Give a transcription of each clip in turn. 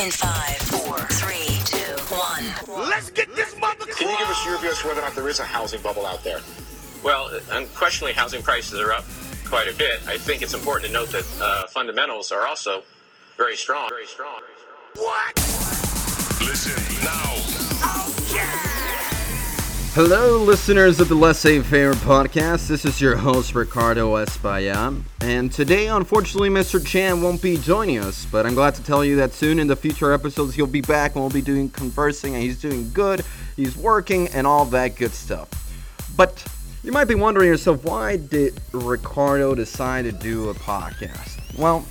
In five, four, three, two, one. Let's get this mother. Can you give us your view as to whether or not there is a housing bubble out there? Well, unquestionably, housing prices are up quite a bit. I think it's important to note that uh, fundamentals are also very strong. Very strong. What? Listen now. Hello, listeners of the Laissez Faire podcast. This is your host, Ricardo Espaillat. And today, unfortunately, Mr. Chan won't be joining us, but I'm glad to tell you that soon in the future episodes, he'll be back and we'll be doing conversing, and he's doing good, he's working, and all that good stuff. But you might be wondering yourself, why did Ricardo decide to do a podcast? Well,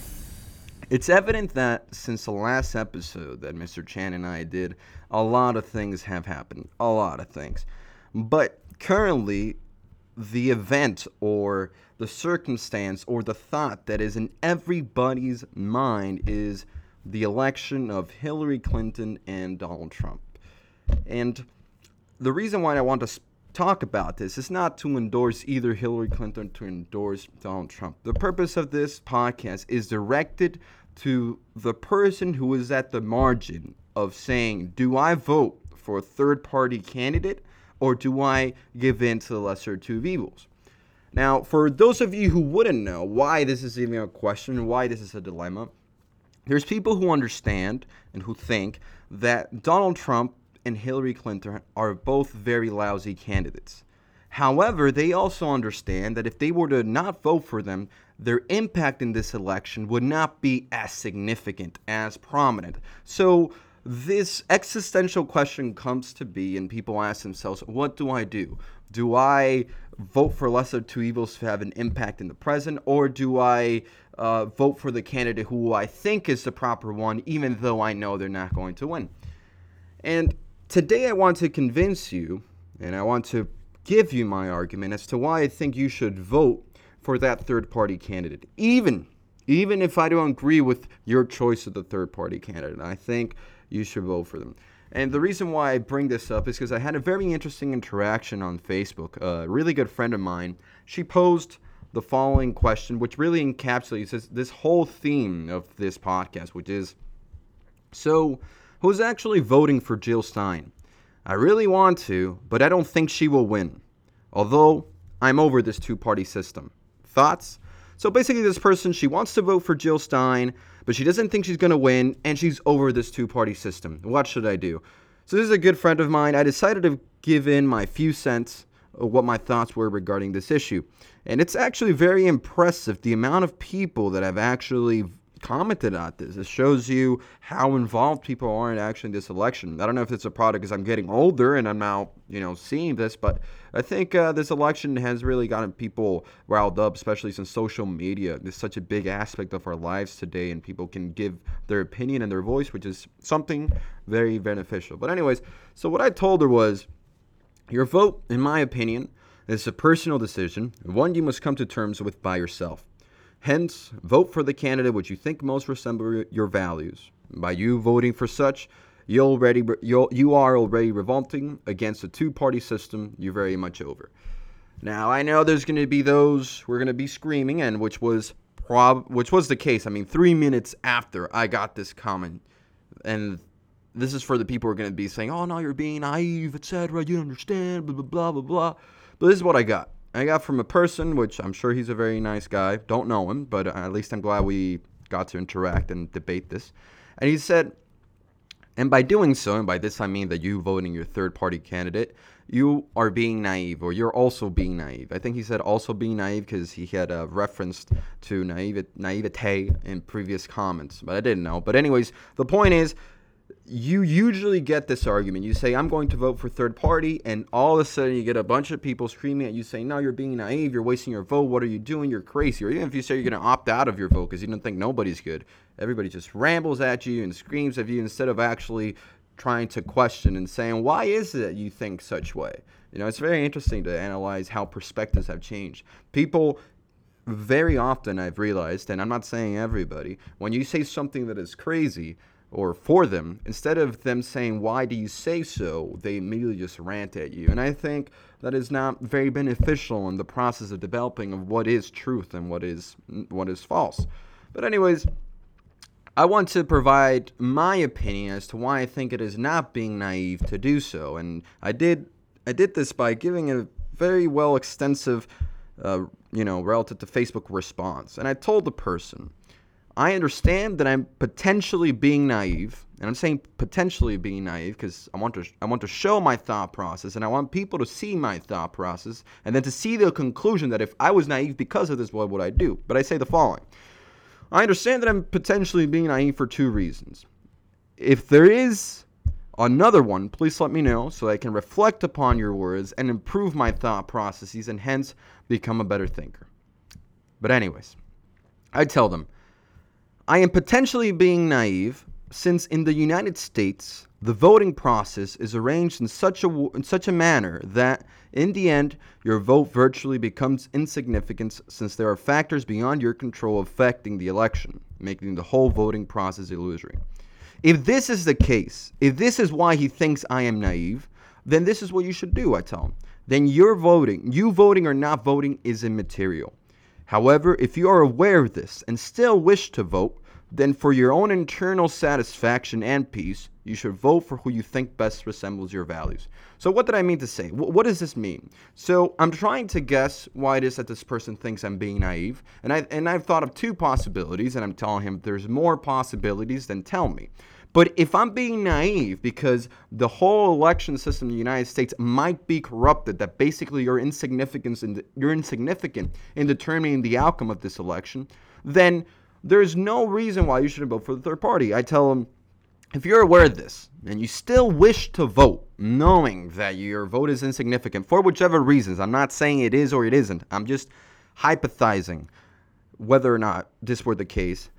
it's evident that since the last episode that Mr. Chan and I did, a lot of things have happened. A lot of things. But currently, the event or the circumstance or the thought that is in everybody's mind is the election of Hillary Clinton and Donald Trump. And the reason why I want to talk about this is not to endorse either Hillary Clinton or to endorse Donald Trump. The purpose of this podcast is directed to the person who is at the margin of saying, Do I vote for a third party candidate or do I give in to the lesser two of evils? Now, for those of you who wouldn't know why this is even a question, why this is a dilemma, there's people who understand and who think that Donald Trump and Hillary Clinton are both very lousy candidates. However, they also understand that if they were to not vote for them, their impact in this election would not be as significant, as prominent. So, this existential question comes to be, and people ask themselves, what do I do? Do I vote for lesser two evils to have an impact in the present, or do I uh, vote for the candidate who I think is the proper one, even though I know they're not going to win? And today I want to convince you, and I want to give you my argument as to why I think you should vote for that third party candidate, even even if I don't agree with your choice of the third party candidate. I think you should vote for them. And the reason why I bring this up is because I had a very interesting interaction on Facebook. A really good friend of mine, she posed the following question, which really encapsulates this, this whole theme of this podcast, which is so, who's actually voting for Jill Stein? I really want to, but I don't think she will win. Although, I'm over this two party system. Thoughts? So basically, this person, she wants to vote for Jill Stein, but she doesn't think she's going to win, and she's over this two party system. What should I do? So, this is a good friend of mine. I decided to give in my few cents what my thoughts were regarding this issue. And it's actually very impressive the amount of people that have actually commented on this. It shows you how involved people are in actually this election. I don't know if it's a product because I'm getting older and I'm now, you know, seeing this, but I think uh, this election has really gotten people riled up, especially since social media is such a big aspect of our lives today, and people can give their opinion and their voice, which is something very beneficial. But anyways, so what I told her was, your vote, in my opinion, is a personal decision, one you must come to terms with by yourself. Hence, vote for the candidate which you think most resemble your values. By you voting for such, you already you you are already revolting against a two-party system you're very much over. Now, I know there's going to be those who are going to be screaming, and which was prob which was the case. I mean, three minutes after I got this comment, and this is for the people who are going to be saying, "Oh no, you're being naive, etc. You don't understand, blah blah blah blah blah." But this is what I got. I got from a person, which I'm sure he's a very nice guy. Don't know him, but at least I'm glad we got to interact and debate this. And he said, and by doing so, and by this I mean that you voting your third party candidate, you are being naive, or you're also being naive. I think he said also being naive because he had uh, referenced to naive, naivete in previous comments, but I didn't know. But, anyways, the point is, you usually get this argument. You say, I'm going to vote for third party, and all of a sudden you get a bunch of people screaming at you saying, No, you're being naive, you're wasting your vote, what are you doing? You're crazy. Or even if you say you're going to opt out of your vote because you don't think nobody's good, everybody just rambles at you and screams at you instead of actually trying to question and saying, Why is it that you think such way? You know, it's very interesting to analyze how perspectives have changed. People very often I've realized, and I'm not saying everybody, when you say something that is crazy, or for them, instead of them saying, Why do you say so? they immediately just rant at you. And I think that is not very beneficial in the process of developing of what is truth and what is what is false. But anyways, I want to provide my opinion as to why I think it is not being naive to do so, and I did I did this by giving a very well extensive, uh, you know, relative to Facebook response, and I told the person, I understand that I'm potentially being naive, and I'm saying potentially being naive because I want to I want to show my thought process, and I want people to see my thought process, and then to see the conclusion that if I was naive because of this, what would I do? But I say the following. I understand that I'm potentially being naive for two reasons. If there is another one, please let me know so I can reflect upon your words and improve my thought processes and hence become a better thinker. But, anyways, I tell them I am potentially being naive since in the United States, the voting process is arranged in such a in such a manner that in the end your vote virtually becomes insignificant since there are factors beyond your control affecting the election, making the whole voting process illusory. If this is the case, if this is why he thinks I am naive, then this is what you should do, I tell him. Then your voting, you voting or not voting is immaterial. However, if you are aware of this and still wish to vote, then for your own internal satisfaction and peace, you should vote for who you think best resembles your values. So, what did I mean to say? what does this mean? So, I'm trying to guess why it is that this person thinks I'm being naive, and I and I've thought of two possibilities, and I'm telling him there's more possibilities than tell me. But if I'm being naive because the whole election system in the United States might be corrupted, that basically you're insignificant in you're insignificant in determining the outcome of this election, then there's no reason why you shouldn't vote for the third party. I tell them, if you're aware of this and you still wish to vote, knowing that your vote is insignificant for whichever reasons, I'm not saying it is or it isn't, I'm just hypothesizing whether or not this were the case,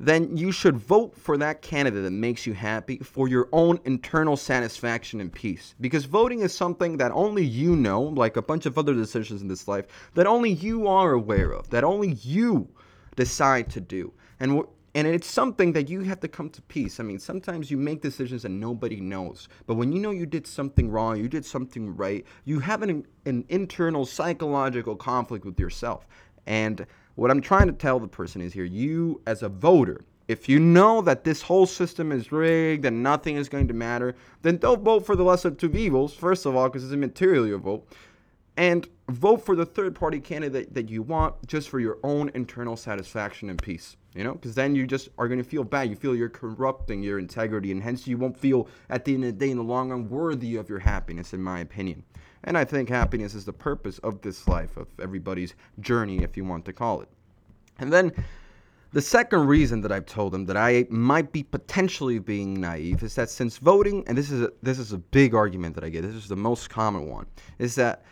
then you should vote for that candidate that makes you happy for your own internal satisfaction and peace. Because voting is something that only you know, like a bunch of other decisions in this life, that only you are aware of, that only you decide to do. And and it's something that you have to come to peace. I mean, sometimes you make decisions and nobody knows. But when you know you did something wrong, you did something right, you have an, an internal psychological conflict with yourself. And what I'm trying to tell the person is here you, as a voter, if you know that this whole system is rigged and nothing is going to matter, then don't vote for the lesser of two evils, first of all, because it's immaterial your vote and vote for the third party candidate that you want just for your own internal satisfaction and peace you know because then you just are going to feel bad. You feel you're corrupting your integrity and hence you won't feel at the end of the day in the long run worthy of your happiness in my opinion and i think happiness is the purpose of this life of everybody's journey if you want to call it and then the second reason that I've told them that I might be potentially being naive is that since voting, and this is a, this is a big argument that I get, this is the most common one, is that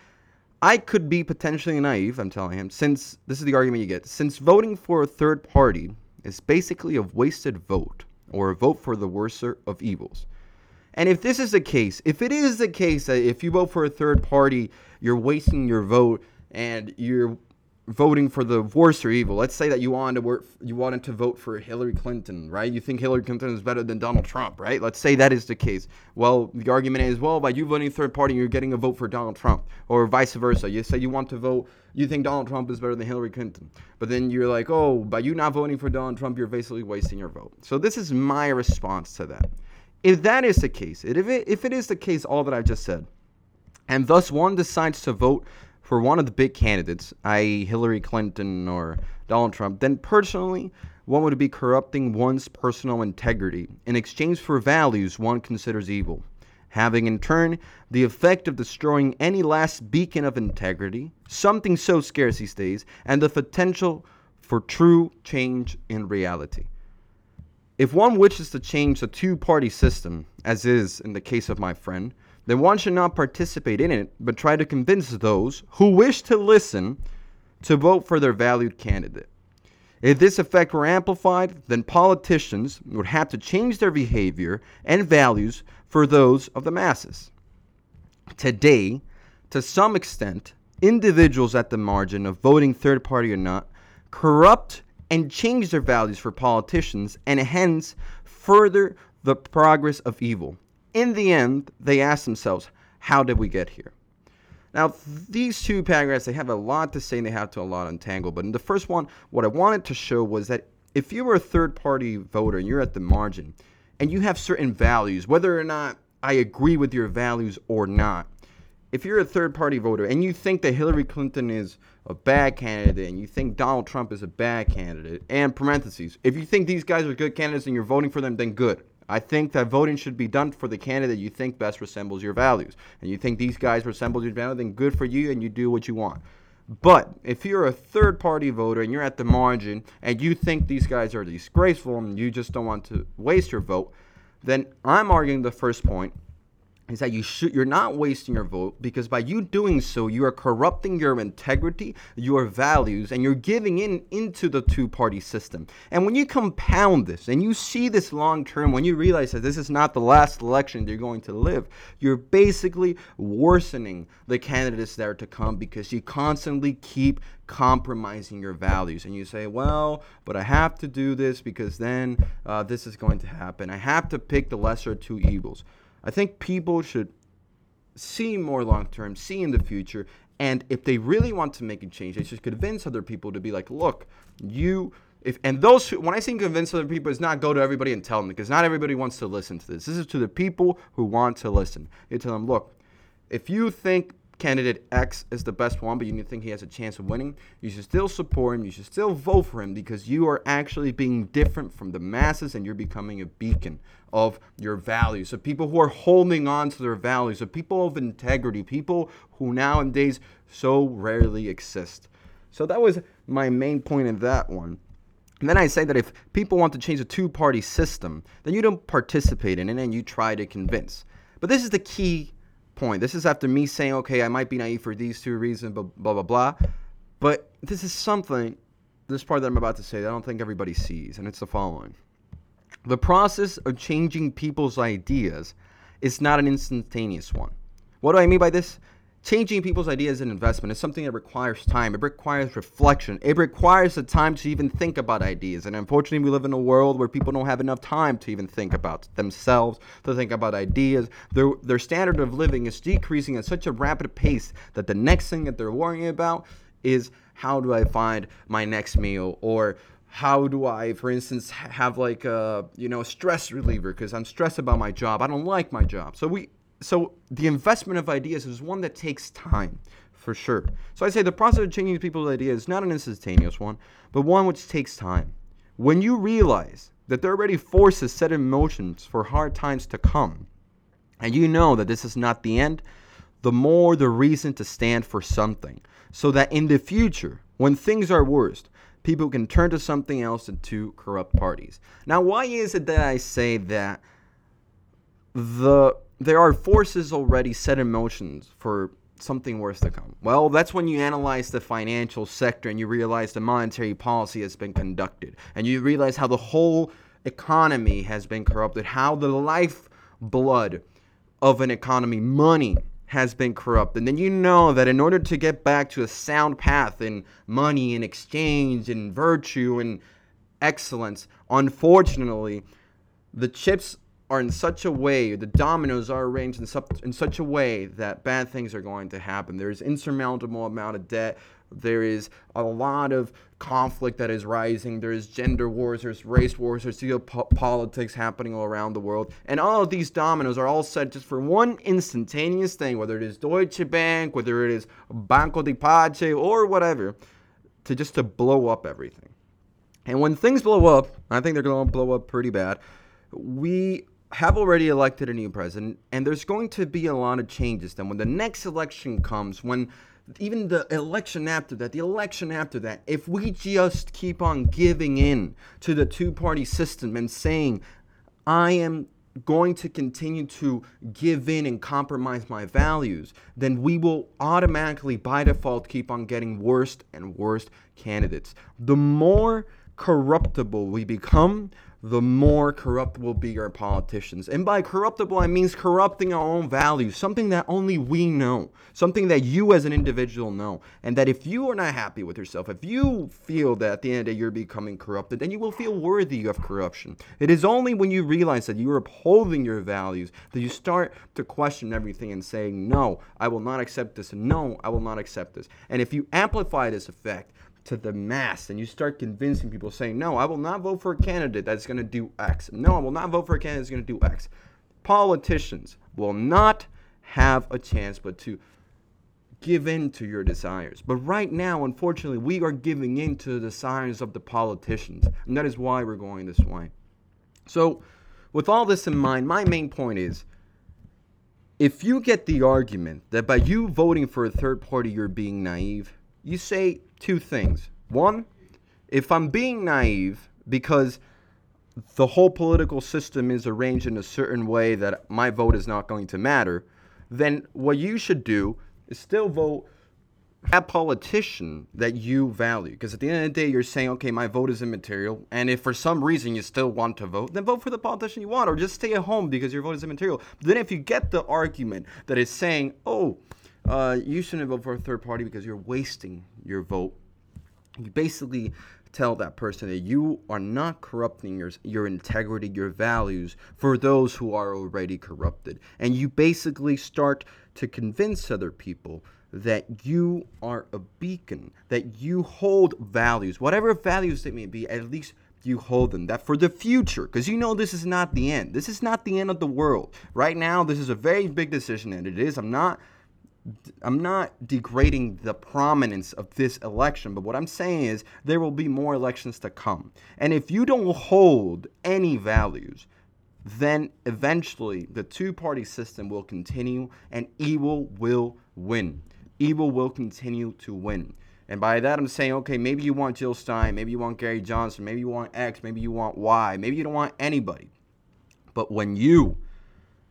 I could be potentially naive, I'm telling him, since this is the argument you get. Since voting for a third party is basically a wasted vote, or a vote for the worser of evils. And if this is the case, if it is the case that if you vote for a third party, you're wasting your vote and you're voting for the worst or evil. Let's say that you wanted to work, you wanted to vote for Hillary Clinton, right? You think Hillary Clinton is better than Donald Trump, right? Let's say that is the case. Well, the argument is, well, by you voting third party, you're getting a vote for Donald Trump, or vice versa. You say you want to vote, you think Donald Trump is better than Hillary Clinton, but then you're like, oh, by you not voting for Donald Trump, you're basically wasting your vote. So this is my response to that. If that is the case, if it, if it is the case, all that I just said, and thus one decides to vote for one of the big candidates, i.e., Hillary Clinton or Donald Trump, then personally, one would be corrupting one's personal integrity in exchange for values one considers evil, having in turn the effect of destroying any last beacon of integrity, something so scarce these days, and the potential for true change in reality. If one wishes to change the two party system, as is in the case of my friend, then one should not participate in it, but try to convince those who wish to listen to vote for their valued candidate. If this effect were amplified, then politicians would have to change their behavior and values for those of the masses. Today, to some extent, individuals at the margin of voting third party or not corrupt and change their values for politicians and hence further the progress of evil in the end, they ask themselves, how did we get here? Now, these two paragraphs, they have a lot to say and they have to a lot untangle. But in the first one, what I wanted to show was that if you were a third party voter and you're at the margin and you have certain values, whether or not I agree with your values or not, if you're a third party voter and you think that Hillary Clinton is a bad candidate and you think Donald Trump is a bad candidate, and parentheses, if you think these guys are good candidates and you're voting for them, then good. I think that voting should be done for the candidate you think best resembles your values. And you think these guys resemble your values, then good for you and you do what you want. But if you're a third party voter and you're at the margin and you think these guys are disgraceful and you just don't want to waste your vote, then I'm arguing the first point is that you should you're not wasting your vote because by you doing so you are corrupting your integrity your values and you're giving in into the two-party system. And when you compound this and you see this long term when you realize that this is not the last election you're going to live you're basically worsening the candidates that are to come because you constantly keep compromising your values. And you say well but i have to do this because then uh, this is going to happen. I have to pick the lesser two evils I think people should see more long term, see in the future, and if they really want to make a change, they should convince other people to be like, look, you. If, and those who, when I say convince other people, it's not go to everybody and tell them because not everybody wants to listen to this. This is to the people who want to listen. You tell them, look, if you think candidate X is the best one, but you think he has a chance of winning, you should still support him. You should still vote for him because you are actually being different from the masses and you're becoming a beacon of your values. Of people who are holding on to their values, of people of integrity, people who nowadays so rarely exist. So that was my main point in that one. And then I say that if people want to change a two party system, then you don't participate in it and you try to convince. But this is the key point. This is after me saying, okay, I might be naive for these two reasons, blah, blah, blah, blah. But this is something, this part that I'm about to say, that I don't think everybody sees, and it's the following. The process of changing people's ideas is not an instantaneous one. What do I mean by this? Changing people's ideas and investment is something that requires time. It requires reflection. It requires the time to even think about ideas. And unfortunately, we live in a world where people don't have enough time to even think about themselves, to think about ideas. Their, their standard of living is decreasing at such a rapid pace that the next thing that they're worrying about is how do I find my next meal or how do I, for instance, have like a you know stress reliever because I'm stressed about my job. I don't like my job. So we so the investment of ideas is one that takes time for sure. So I say the process of changing people's ideas is not an instantaneous one, but one which takes time. When you realize that there are already forces set in motion for hard times to come, and you know that this is not the end, the more the reason to stand for something, so that in the future, when things are worst, people can turn to something else and to corrupt parties. Now, why is it that I say that the there are forces already set in motion for something worse to come? Well, that's when you analyze the financial sector and you realize the monetary policy has been conducted, and you realize how the whole economy has been corrupted, how the lifeblood of an economy, money, has been corrupt. And then you know that in order to get back to a sound path in money and exchange and virtue and excellence, unfortunately, the chips are in such a way, the dominoes are arranged in, such, in such a way that bad things are going to happen. There's insurmountable amount of debt. There is a lot of conflict that is rising. There's gender wars, there's race wars, there's geopolitics happening all around the world. And all of these dominoes are all set just for one instantaneous thing, whether it is Deutsche Bank, whether it is Banco de Pace, or whatever, to just to blow up everything. And when things blow up, I think they're going to blow up pretty bad. We have already elected a new president, and there's going to be a lot of changes. Then, when the next election comes, when even the election after that, the election after that, if we just keep on giving in to the two party system and saying, I am going to continue to give in and compromise my values, then we will automatically, by default, keep on getting worse and worse candidates. The more corruptible we become, the more corrupt will be our politicians. And by corruptible, I mean corrupting our own values, something that only we know, something that you as an individual know. And that if you are not happy with yourself, if you feel that at the end of the day you're becoming corrupted, then you will feel worthy of corruption. It is only when you realize that you're upholding your values that you start to question everything and saying, no, I will not accept this, no, I will not accept this. And if you amplify this effect, to the mass and you start convincing people saying, no, I will not vote for a candidate that's going to do X. No, I will not vote for a candidate that's going to do X. Politicians will not have a chance but to give in to your desires. But right now, unfortunately, we are giving in to the desires of the politicians. And that is why we're going this way. So, with all this in mind, my main point is if you get the argument that by you voting for a third party you're being naive, you say two things. One, if I'm being naive because the whole political system is arranged in a certain way that my vote is not going to matter, then what you should do is still vote that politician that you value. Because at the end of the day, you're saying, okay, my vote is immaterial. And if for some reason you still want to vote, then vote for the politician you want, or just stay at home because your vote is immaterial. But then if you get the argument that is saying, oh, uh, you shouldn't vote for a third party because you're wasting your vote, you basically tell that person that you are not corrupting your, your integrity, your values for those who are already corrupted. And you basically start to convince other people that you are a beacon, that you hold values, whatever values they may be, at least you hold them. That for the future, because you know this is not the end. This is not the end of the world. Right now, this is a very big decision, and it is. I'm not. I'm not degrading the prominence of this election, but what I'm saying is there will be more elections to come. And if you don't hold any values, then eventually the two party system will continue and evil will win evil will continue to win. And by that, I'm saying, okay, maybe you want Jill Stein, maybe you want Gary Johnson, maybe you want X, maybe you want Y, maybe you don't want anybody. But when you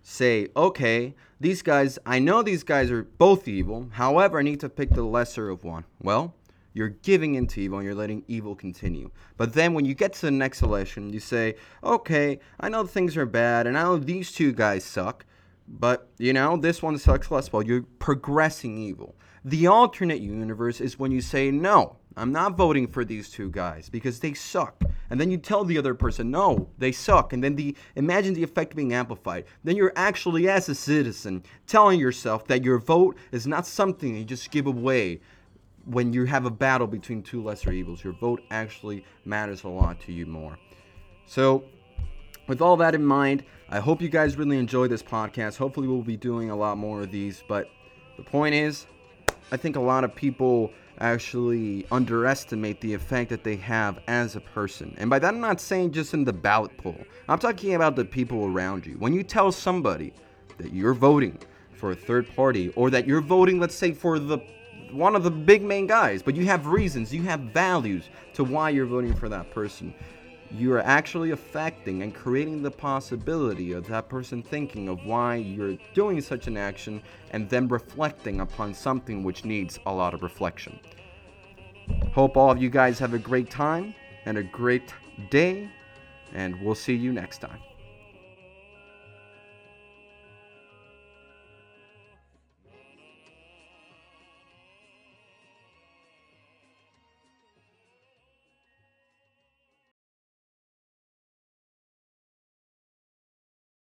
say, okay, these guys, I know these guys are both evil, however, I need to pick the lesser of one. Well, you're giving into evil and you're letting evil continue. But then when you get to the next election, you say, okay, I know things are bad and I know these two guys suck. But, you know, this one sucks less well. You're progressing evil. The alternate universe is when you say, no, I'm not voting for these two guys because they suck. And then you tell the other person, no, they suck. And then the imagine the effect being amplified. Then you're actually, as a citizen, telling yourself that your vote is not something you just give away when you have a battle between two lesser evils. Your vote actually matters a lot to you more. So with all that in mind, I hope you guys really enjoy this podcast. Hopefully, we'll be doing a lot more of these. But the point is, I think a lot of people actually underestimate the effect that they have as a person. And by that, I'm not saying just in the ballot poll, I'm talking about the people around you. When you tell somebody that you're voting for a third party, or that you're voting, let's say, for the one of the big main guys, but you have reasons, you have values to why you're voting for that person you are actually affecting and creating the possibility of that person thinking of why you're doing such an action and then reflecting upon something which needs a lot of reflection. Hope all of you guys have a great time and a great day, and we'll see you next time.